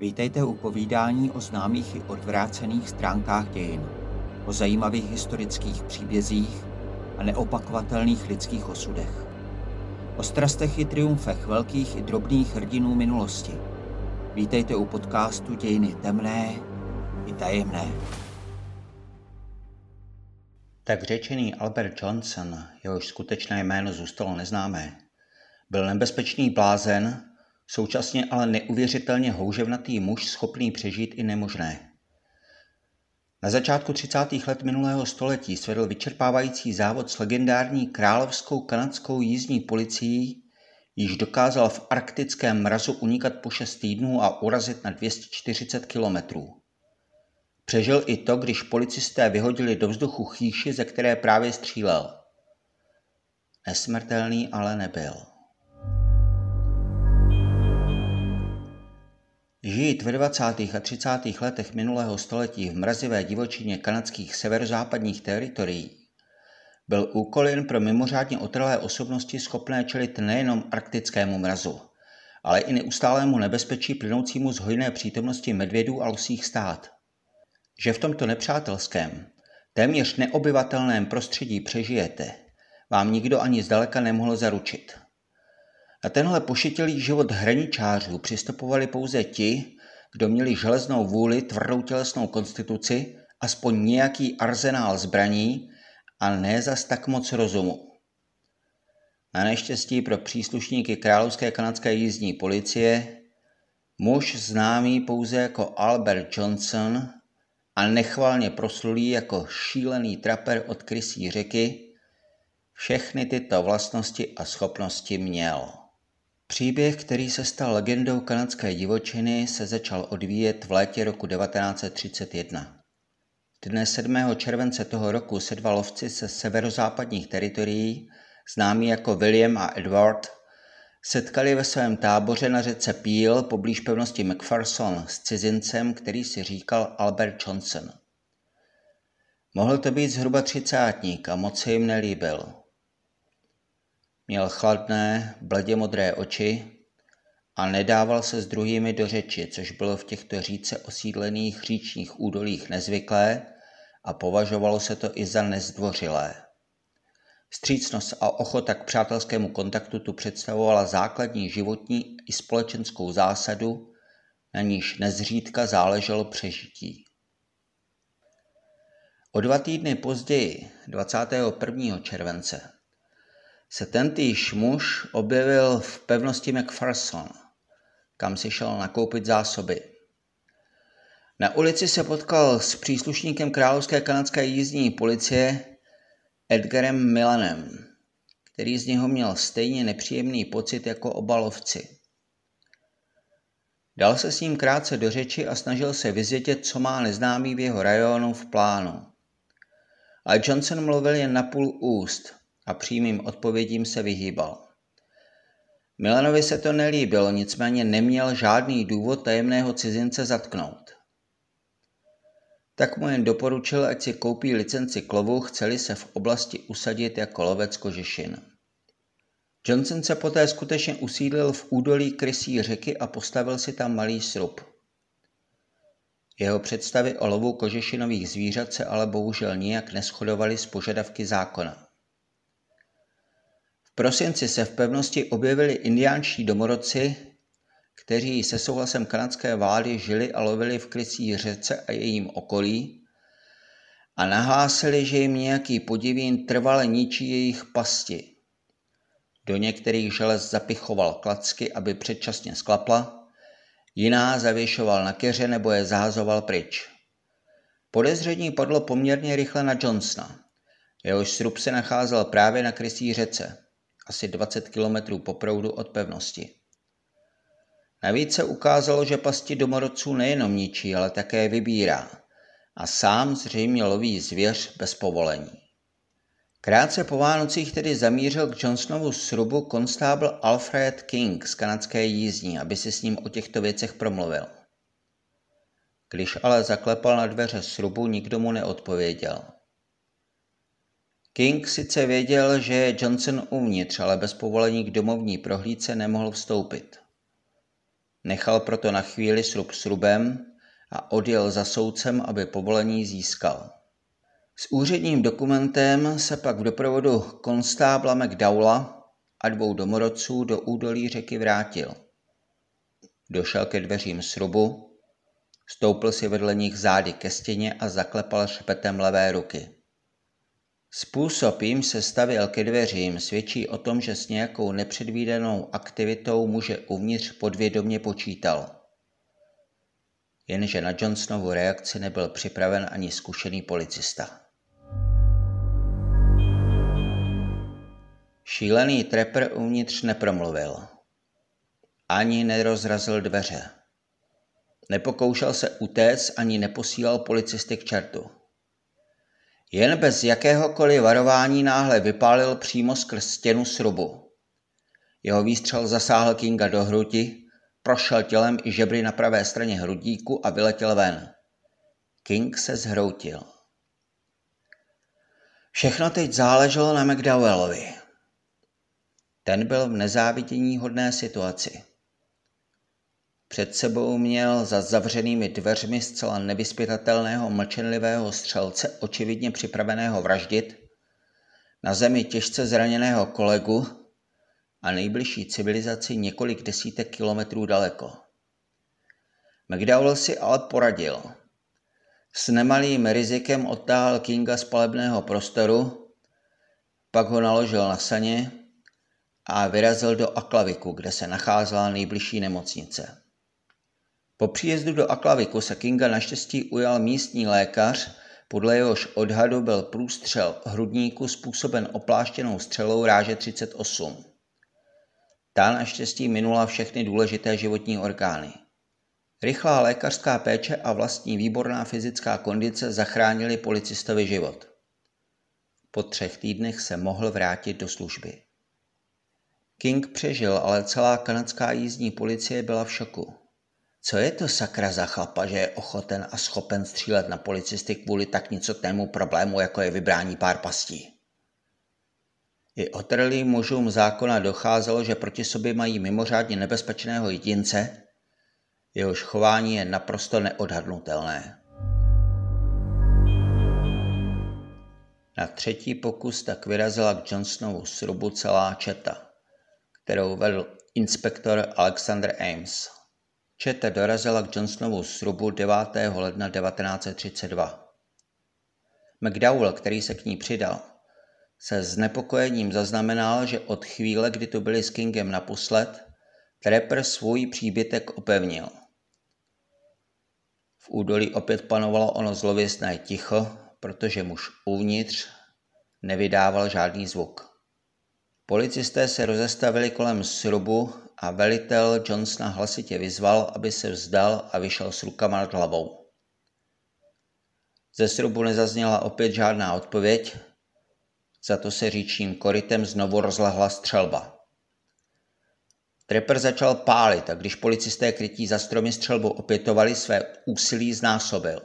Vítejte u povídání o známých i odvrácených stránkách dějin, o zajímavých historických příbězích a neopakovatelných lidských osudech. O strastech i triumfech velkých i drobných hrdinů minulosti. Vítejte u podcastu Dějiny temné i tajemné. Tak řečený Albert Johnson, jehož skutečné jméno zůstalo neznámé, byl nebezpečný blázen, současně ale neuvěřitelně houževnatý muž schopný přežít i nemožné. Na začátku 30. let minulého století svedl vyčerpávající závod s legendární královskou kanadskou jízdní policií, již dokázal v arktickém mrazu unikat po 6 týdnů a urazit na 240 kilometrů. Přežil i to, když policisté vyhodili do vzduchu chýši, ze které právě střílel. Nesmrtelný ale nebyl. Žít ve 20. a 30. letech minulého století v mrazivé divočině kanadských severozápadních teritorií byl úkol jen pro mimořádně otrlé osobnosti schopné čelit nejenom arktickému mrazu, ale i neustálému nebezpečí plynoucímu z hojné přítomnosti medvědů a lusích stát. Že v tomto nepřátelském, téměř neobyvatelném prostředí přežijete, vám nikdo ani zdaleka nemohl zaručit. Na tenhle pošetilý život hraničářů přistupovali pouze ti, kdo měli železnou vůli, tvrdou tělesnou konstituci, aspoň nějaký arzenál zbraní a ne zas tak moc rozumu. Na neštěstí pro příslušníky královské kanadské jízdní policie muž známý pouze jako Albert Johnson a nechvalně proslulý jako šílený traper od krysí řeky, všechny tyto vlastnosti a schopnosti měl. Příběh, který se stal legendou kanadské divočiny, se začal odvíjet v létě roku 1931. Dne 7. července toho roku se dva lovci se severozápadních teritorií, známí jako William a Edward, setkali ve svém táboře na řece Peel poblíž pevnosti McPherson s cizincem, který si říkal Albert Johnson. Mohl to být zhruba třicátník a moc se jim nelíbil. Měl chladné, bledě modré oči a nedával se s druhými do řeči, což bylo v těchto říce osídlených říčních údolích nezvyklé a považovalo se to i za nezdvořilé. Střícnost a ochota k přátelskému kontaktu tu představovala základní životní i společenskou zásadu, na níž nezřídka záleželo přežití. O dva týdny později, 21. července, se tentýž muž objevil v pevnosti McPherson, kam si šel nakoupit zásoby. Na ulici se potkal s příslušníkem královské kanadské jízdní policie Edgarem Milanem, který z něho měl stejně nepříjemný pocit jako obalovci. Dal se s ním krátce do řeči a snažil se vyzvědět, co má neznámý v jeho rajonu v plánu. Ale Johnson mluvil jen na půl úst a přímým odpovědím se vyhýbal. Milanovi se to nelíbilo, nicméně neměl žádný důvod tajemného cizince zatknout. Tak mu jen doporučil, ať si koupí licenci k lovu, chceli se v oblasti usadit jako lovec kožešin. Johnson se poté skutečně usídlil v údolí krysí řeky a postavil si tam malý srub. Jeho představy o lovu kožešinových zvířat se ale bohužel nijak neschodovaly s požadavky zákona prosinci se v pevnosti objevili indiánští domorodci, kteří se souhlasem kanadské vlády žili a lovili v krycí řece a jejím okolí a nahlásili, že jim nějaký podivín trvale ničí jejich pasti. Do některých želez zapichoval klacky, aby předčasně sklapla, jiná zavěšoval na keře nebo je zahazoval pryč. Podezření padlo poměrně rychle na Johnsona. Jehož srub se nacházel právě na krysí řece asi 20 km po proudu od pevnosti. Navíc se ukázalo, že pasti domorodců nejenom ničí, ale také vybírá a sám zřejmě loví zvěř bez povolení. Krátce po Vánocích tedy zamířil k Johnsonovu srubu konstábl Alfred King z kanadské jízdní, aby si s ním o těchto věcech promluvil. Když ale zaklepal na dveře srubu, nikdo mu neodpověděl. King sice věděl, že je Johnson uvnitř, ale bez povolení k domovní prohlídce nemohl vstoupit. Nechal proto na chvíli srub srubem a odjel za soudcem, aby povolení získal. S úředním dokumentem se pak v doprovodu konstábla McDowla a dvou domorodců do údolí řeky vrátil. Došel ke dveřím srubu, stoupil si vedle nich zády ke stěně a zaklepal špetem levé ruky. Způsob, jim se stavěl ke dveřím, svědčí o tom, že s nějakou nepředvídanou aktivitou muže uvnitř podvědomě počítal. Jenže na Johnsonovu reakci nebyl připraven ani zkušený policista. Šílený trepper uvnitř nepromluvil. Ani nerozrazil dveře. Nepokoušel se utéct, ani neposílal policisty k čertu. Jen bez jakéhokoliv varování náhle vypálil přímo skrz stěnu srubu. Jeho výstřel zasáhl Kinga do hrudi, prošel tělem i žebry na pravé straně hrudíku a vyletěl ven. King se zhroutil. Všechno teď záleželo na McDowellovi. Ten byl v nezávidění hodné situaci. Před sebou měl za zavřenými dveřmi zcela nevyspětatelného mlčenlivého střelce očividně připraveného vraždit, na zemi těžce zraněného kolegu a nejbližší civilizaci několik desítek kilometrů daleko. McDowell si ale poradil. S nemalým rizikem odtáhl Kinga z palebného prostoru, pak ho naložil na saně a vyrazil do Aklaviku, kde se nacházela nejbližší nemocnice. Po příjezdu do Aklaviku se Kinga naštěstí ujal místní lékař, podle jehož odhadu byl průstřel hrudníku způsoben opláštěnou střelou ráže 38. Ta naštěstí minula všechny důležité životní orgány. Rychlá lékařská péče a vlastní výborná fyzická kondice zachránili policistovi život. Po třech týdnech se mohl vrátit do služby. King přežil, ale celá kanadská jízdní policie byla v šoku. Co je to sakra za chlapa, že je ochoten a schopen střílet na policisty kvůli tak nicotnému problému, jako je vybrání pár pastí? I otrlým mužům zákona docházelo, že proti sobě mají mimořádně nebezpečného jedince, jehož chování je naprosto neodhadnutelné. Na třetí pokus tak vyrazila k Johnsonovu srubu celá četa, kterou vedl inspektor Alexander Ames. Četa dorazila k Johnsonovu srubu 9. ledna 1932. McDowell, který se k ní přidal, se znepokojením zaznamenal, že od chvíle, kdy tu byli s Kingem naposled, Trapper svůj příbytek opevnil. V údolí opět panovalo ono zlověstné ticho, protože muž uvnitř nevydával žádný zvuk. Policisté se rozestavili kolem srubu a velitel Johnsona hlasitě vyzval, aby se vzdal a vyšel s rukama nad hlavou. Ze srubu nezazněla opět žádná odpověď, za to se říčním korytem znovu rozlehla střelba. Trepper začal pálit a když policisté krytí za stromy střelbu opětovali, své úsilí znásobil.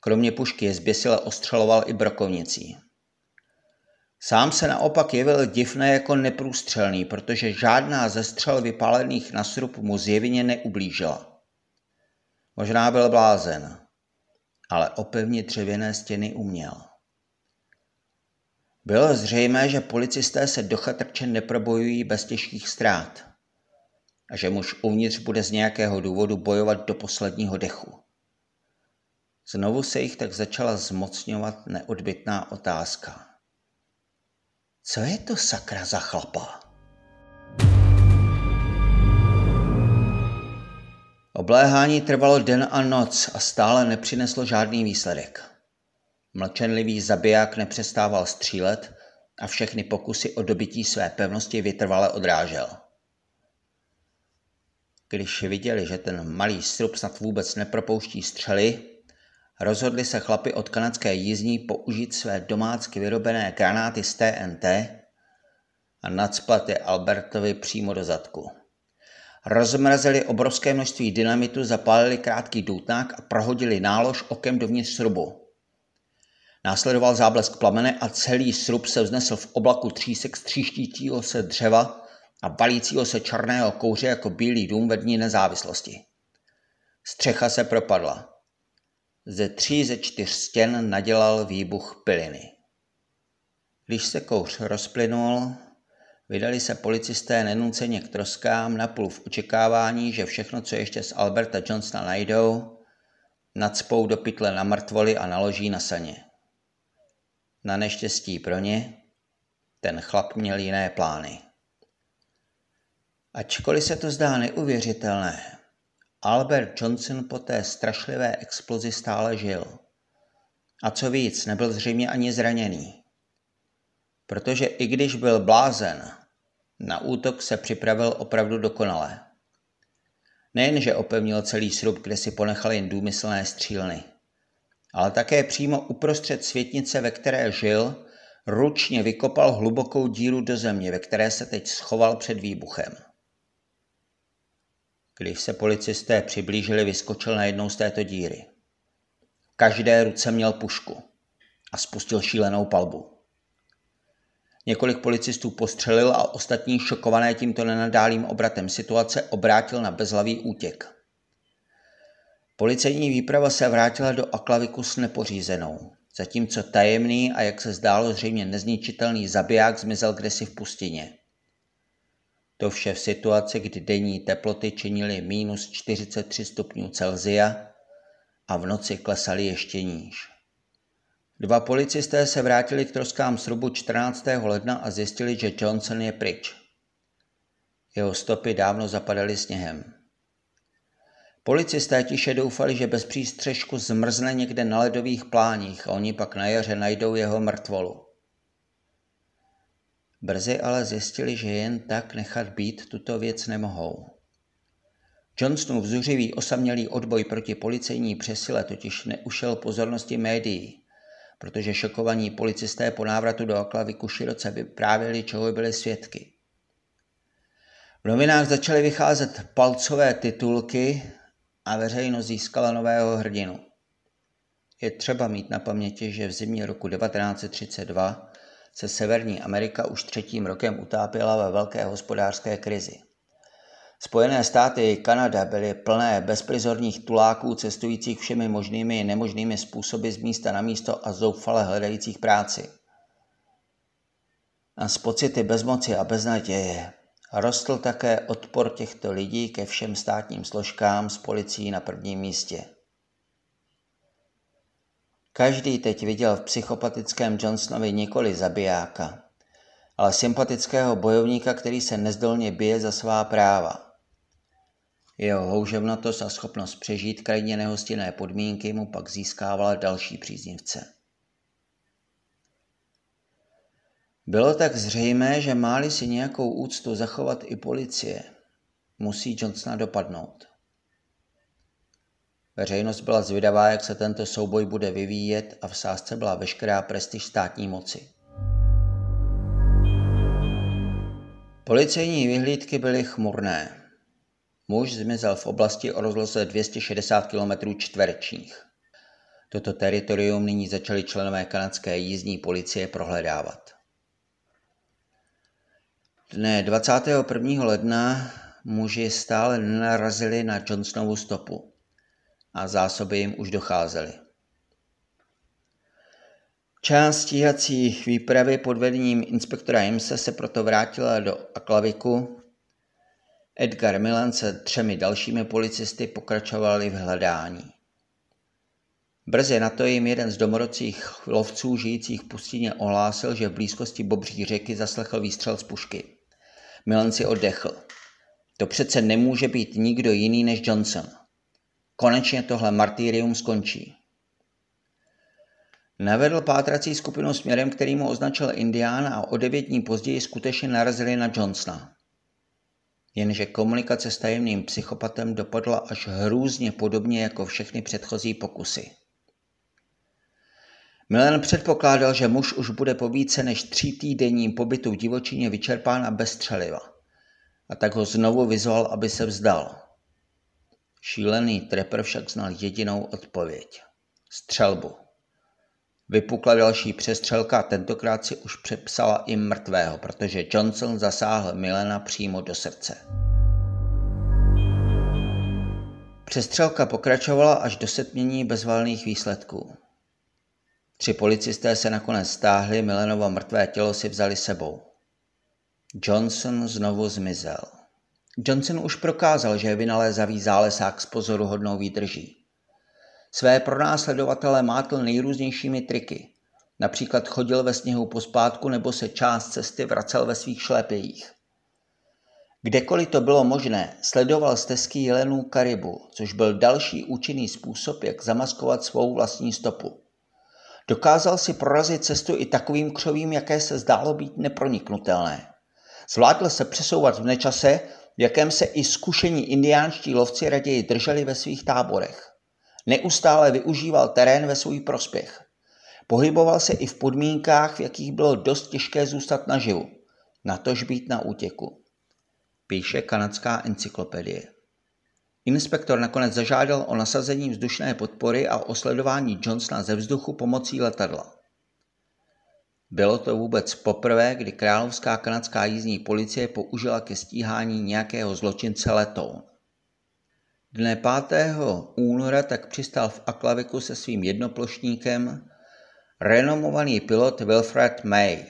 Kromě pušky je zběsile ostřeloval i brokovnicí. Sám se naopak jevil divné jako neprůstřelný, protože žádná ze střel vypálených na srub mu zjevně neublížila. Možná byl blázen, ale opevnit dřevěné stěny uměl. Bylo zřejmé, že policisté se do chatrče neprobojují bez těžkých ztrát a že muž uvnitř bude z nějakého důvodu bojovat do posledního dechu. Znovu se jich tak začala zmocňovat neodbitná otázka. Co je to sakra za chlapa? Obléhání trvalo den a noc a stále nepřineslo žádný výsledek. Mlčenlivý zabiják nepřestával střílet a všechny pokusy o dobití své pevnosti vytrvale odrážel. Když viděli, že ten malý srub snad vůbec nepropouští střely, rozhodli se chlapi od kanadské jízdní použít své domácky vyrobené granáty z TNT a nadspat je Albertovi přímo do zadku. Rozmrazili obrovské množství dynamitu, zapálili krátký doutnák a prohodili nálož okem dovnitř srubu. Následoval záblesk plamene a celý srub se vznesl v oblaku třísek stříštítího se dřeva a valícího se černého kouře jako bílý dům ve dní nezávislosti. Střecha se propadla. Ze tří ze čtyř stěn nadělal výbuch piliny. Když se kouř rozplynul, vydali se policisté nenuceně k troskám napůl v očekávání, že všechno, co ještě z Alberta Johnsona najdou, nadspou do pytle na mrtvoly a naloží na saně. Na neštěstí pro ně, ten chlap měl jiné plány. Ačkoliv se to zdá neuvěřitelné, Albert Johnson po té strašlivé explozi stále žil. A co víc, nebyl zřejmě ani zraněný. Protože i když byl blázen, na útok se připravil opravdu dokonale. Nejenže opevnil celý srub, kde si ponechal jen důmyslné střílny, ale také přímo uprostřed světnice, ve které žil, ručně vykopal hlubokou díru do země, ve které se teď schoval před výbuchem. Když se policisté přiblížili, vyskočil na jednou z této díry. V každé ruce měl pušku a spustil šílenou palbu. Několik policistů postřelil a ostatní šokované tímto nenadálým obratem situace obrátil na bezhlavý útěk. Policejní výprava se vrátila do Aklaviku s nepořízenou, zatímco tajemný a jak se zdálo zřejmě nezničitelný zabiják zmizel kdesi v pustině. To vše v situaci, kdy denní teploty činily minus 43 stupňů Celzia a v noci klesaly ještě níž. Dva policisté se vrátili k troskám srubu 14. ledna a zjistili, že Johnson je pryč. Jeho stopy dávno zapadaly sněhem. Policisté tiše doufali, že bez přístřežku zmrzne někde na ledových pláních a oni pak na jaře najdou jeho mrtvolu. Brzy ale zjistili, že jen tak nechat být tuto věc nemohou. Johnsonův zuřivý osamělý odboj proti policejní přesile totiž neušel pozornosti médií, protože šokovaní policisté po návratu do Oklaviku široce vyprávěli, čeho byli svědky. V novinách začaly vycházet palcové titulky a veřejnost získala nového hrdinu. Je třeba mít na paměti, že v zimě roku 1932 se Severní Amerika už třetím rokem utápěla ve velké hospodářské krizi. Spojené státy i Kanada byly plné bezprizorních tuláků cestujících všemi možnými i nemožnými způsoby z místa na místo a zoufale hledajících práci. A z pocity bezmoci a beznaděje rostl také odpor těchto lidí ke všem státním složkám s policií na prvním místě. Každý teď viděl v psychopatickém Johnsonovi nikoli zabijáka, ale sympatického bojovníka, který se nezdolně bije za svá práva. Jeho houževnatost a schopnost přežít krajně nehostinné podmínky mu pak získávala další příznivce. Bylo tak zřejmé, že máli si nějakou úctu zachovat i policie, musí Johnsona dopadnout. Veřejnost byla zvědavá, jak se tento souboj bude vyvíjet a v sázce byla veškerá prestiž státní moci. Policejní vyhlídky byly chmurné. Muž zmizel v oblasti o rozloze 260 km čtverečních. Toto teritorium nyní začali členové kanadské jízdní policie prohledávat. Dne 21. ledna muži stále nenarazili na Johnsonovu stopu zásoby jim už docházely. Část stíhací výpravy pod vedením inspektora Imse se proto vrátila do Aklaviku. Edgar Milan se třemi dalšími policisty pokračovali v hledání. Brzy na to jim jeden z domorodcích lovců žijících v pustině ohlásil, že v blízkosti Bobří řeky zaslechl výstřel z pušky. Milan si oddechl. To přece nemůže být nikdo jiný než Johnson. Konečně tohle martýrium skončí. Navedl pátrací skupinu směrem, který mu označil Indián a o devět dní později skutečně narazili na Johnsona. Jenže komunikace s tajemným psychopatem dopadla až hrůzně podobně jako všechny předchozí pokusy. Milan předpokládal, že muž už bude po více než tří týdenním pobytu v divočině vyčerpán a bez střeliva. A tak ho znovu vyzval, aby se vzdal. Šílený trepr však znal jedinou odpověď. Střelbu. Vypukla další přestřelka a tentokrát si už přepsala i mrtvého, protože Johnson zasáhl Milena přímo do srdce. Přestřelka pokračovala až do setmění bezvalných výsledků. Tři policisté se nakonec stáhli, Milenovo mrtvé tělo si vzali sebou. Johnson znovu zmizel. Johnson už prokázal, že je vynalézavý zálesák s pozoruhodnou výdrží. Své pronásledovatele mátl nejrůznějšími triky. Například chodil ve sněhu pospátku nebo se část cesty vracel ve svých šlepějích. Kdekoliv to bylo možné, sledoval stezky jelenů Karibu, což byl další účinný způsob, jak zamaskovat svou vlastní stopu. Dokázal si prorazit cestu i takovým křovím, jaké se zdálo být neproniknutelné. Zvládl se přesouvat v nečase, v jakém se i zkušení indiánští lovci raději drželi ve svých táborech. Neustále využíval terén ve svůj prospěch. Pohyboval se i v podmínkách, v jakých bylo dost těžké zůstat naživu, natož být na útěku. Píše kanadská encyklopedie. Inspektor nakonec zažádal o nasazení vzdušné podpory a o sledování Johnsona ze vzduchu pomocí letadla. Bylo to vůbec poprvé, kdy královská kanadská jízdní policie použila ke stíhání nějakého zločince letoun. Dne 5. února tak přistal v Aklaviku se svým jednoplošníkem renomovaný pilot Wilfred May.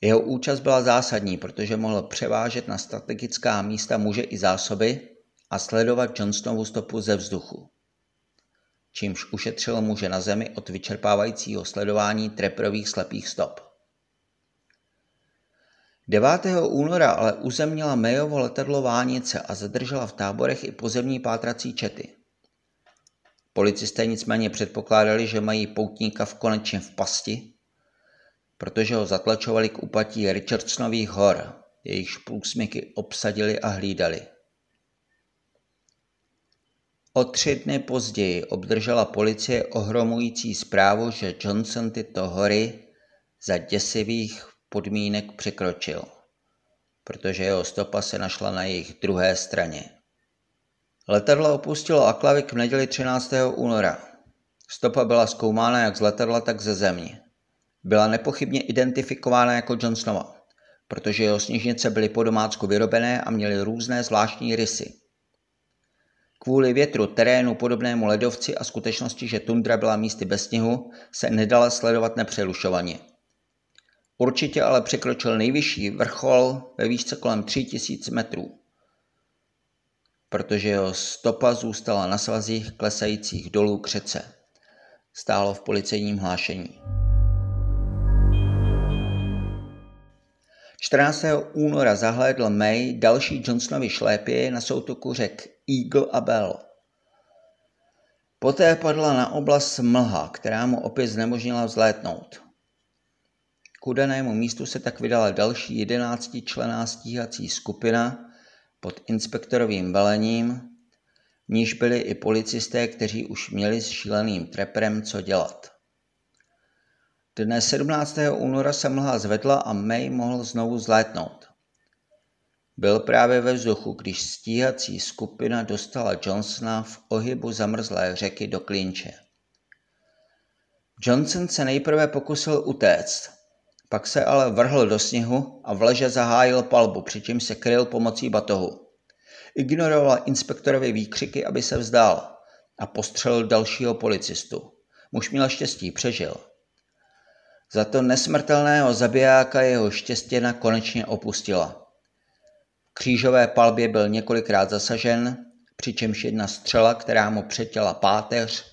Jeho účast byla zásadní, protože mohl převážet na strategická místa muže i zásoby a sledovat Johnsonovu stopu ze vzduchu čímž ušetřil muže na zemi od vyčerpávajícího sledování treprových slepých stop. 9. února ale uzemnila Mayovo letadlo Vánice a zadržela v táborech i pozemní pátrací čety. Policisté nicméně předpokládali, že mají poutníka v konečně v pasti, protože ho zatlačovali k upatí Richardsonových hor, jejichž průsmyky obsadili a hlídali. O tři dny později obdržela policie ohromující zprávu, že Johnson tyto hory za děsivých podmínek překročil, protože jeho stopa se našla na jejich druhé straně. Letadlo opustilo Aklavik v neděli 13. února. Stopa byla zkoumána jak z letadla, tak ze země. Byla nepochybně identifikována jako Johnsonova, protože jeho sněžnice byly po domácku vyrobené a měly různé zvláštní rysy. Kvůli větru, terénu podobnému ledovci a skutečnosti, že tundra byla místy bez sněhu, se nedala sledovat nepřerušovaně. Určitě ale překročil nejvyšší vrchol ve výšce kolem 3000 metrů, protože jeho stopa zůstala na svazích klesajících dolů k řece. Stálo v policejním hlášení. 14. února zahlédl May další Johnsonovi šlépy na soutoku řek Eagle a Bell. Poté padla na oblast mlha, která mu opět znemožnila vzlétnout. K udanému místu se tak vydala další jedenáctičlená stíhací skupina pod inspektorovým velením, v níž byli i policisté, kteří už měli s šíleným treprem co dělat. Dne 17. února se mlha zvedla a May mohl znovu zlétnout. Byl právě ve vzduchu, když stíhací skupina dostala Johnsona v ohybu zamrzlé řeky do klinče. Johnson se nejprve pokusil utéct, pak se ale vrhl do sněhu a v leže zahájil palbu, přičemž se kryl pomocí batohu. Ignoroval inspektorovi výkřiky, aby se vzdal a postřelil dalšího policistu. Muž měl štěstí, přežil. Za to nesmrtelného zabijáka jeho štěstěna konečně opustila křížové palbě byl několikrát zasažen, přičemž jedna střela, která mu přetěla páteř,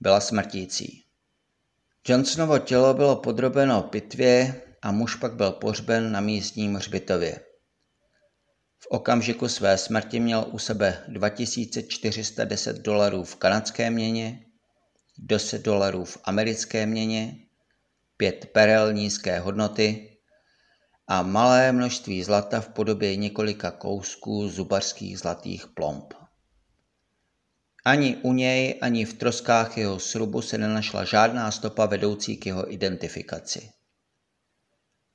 byla smrtící. Johnsonovo tělo bylo podrobeno pitvě a muž pak byl pohřben na místním hřbitově. V okamžiku své smrti měl u sebe 2410 dolarů v kanadské měně, 10 dolarů v americké měně, 5 perel nízké hodnoty a malé množství zlata v podobě několika kousků zubařských zlatých plomb. Ani u něj, ani v troskách jeho srubu se nenašla žádná stopa vedoucí k jeho identifikaci.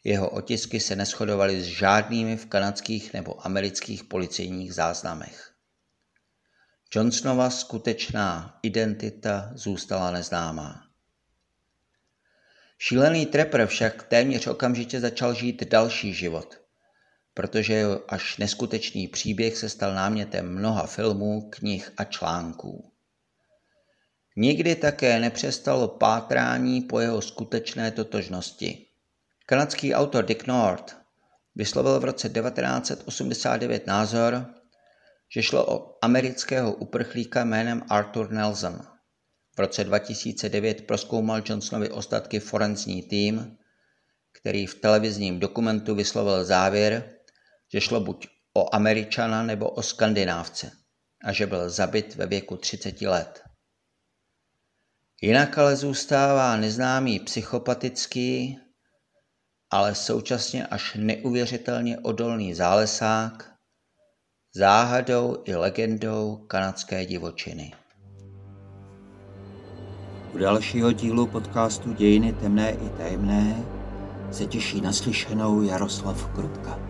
Jeho otisky se neschodovaly s žádnými v kanadských nebo amerických policejních záznamech. Johnsonova skutečná identita zůstala neznámá. Šílený trapper však téměř okamžitě začal žít další život, protože jeho až neskutečný příběh se stal námětem mnoha filmů, knih a článků. Nikdy také nepřestalo pátrání po jeho skutečné totožnosti. Kanadský autor Dick North vyslovil v roce 1989 názor, že šlo o amerického uprchlíka jménem Arthur Nelson. V roce 2009 proskoumal Johnsonovi ostatky forenzní tým, který v televizním dokumentu vyslovil závěr, že šlo buď o Američana nebo o Skandinávce a že byl zabit ve věku 30 let. Jinak ale zůstává neznámý psychopatický, ale současně až neuvěřitelně odolný zálesák, záhadou i legendou kanadské divočiny. U dalšího dílu podcastu Dějiny temné i tajemné se těší naslyšenou Jaroslav Krutka.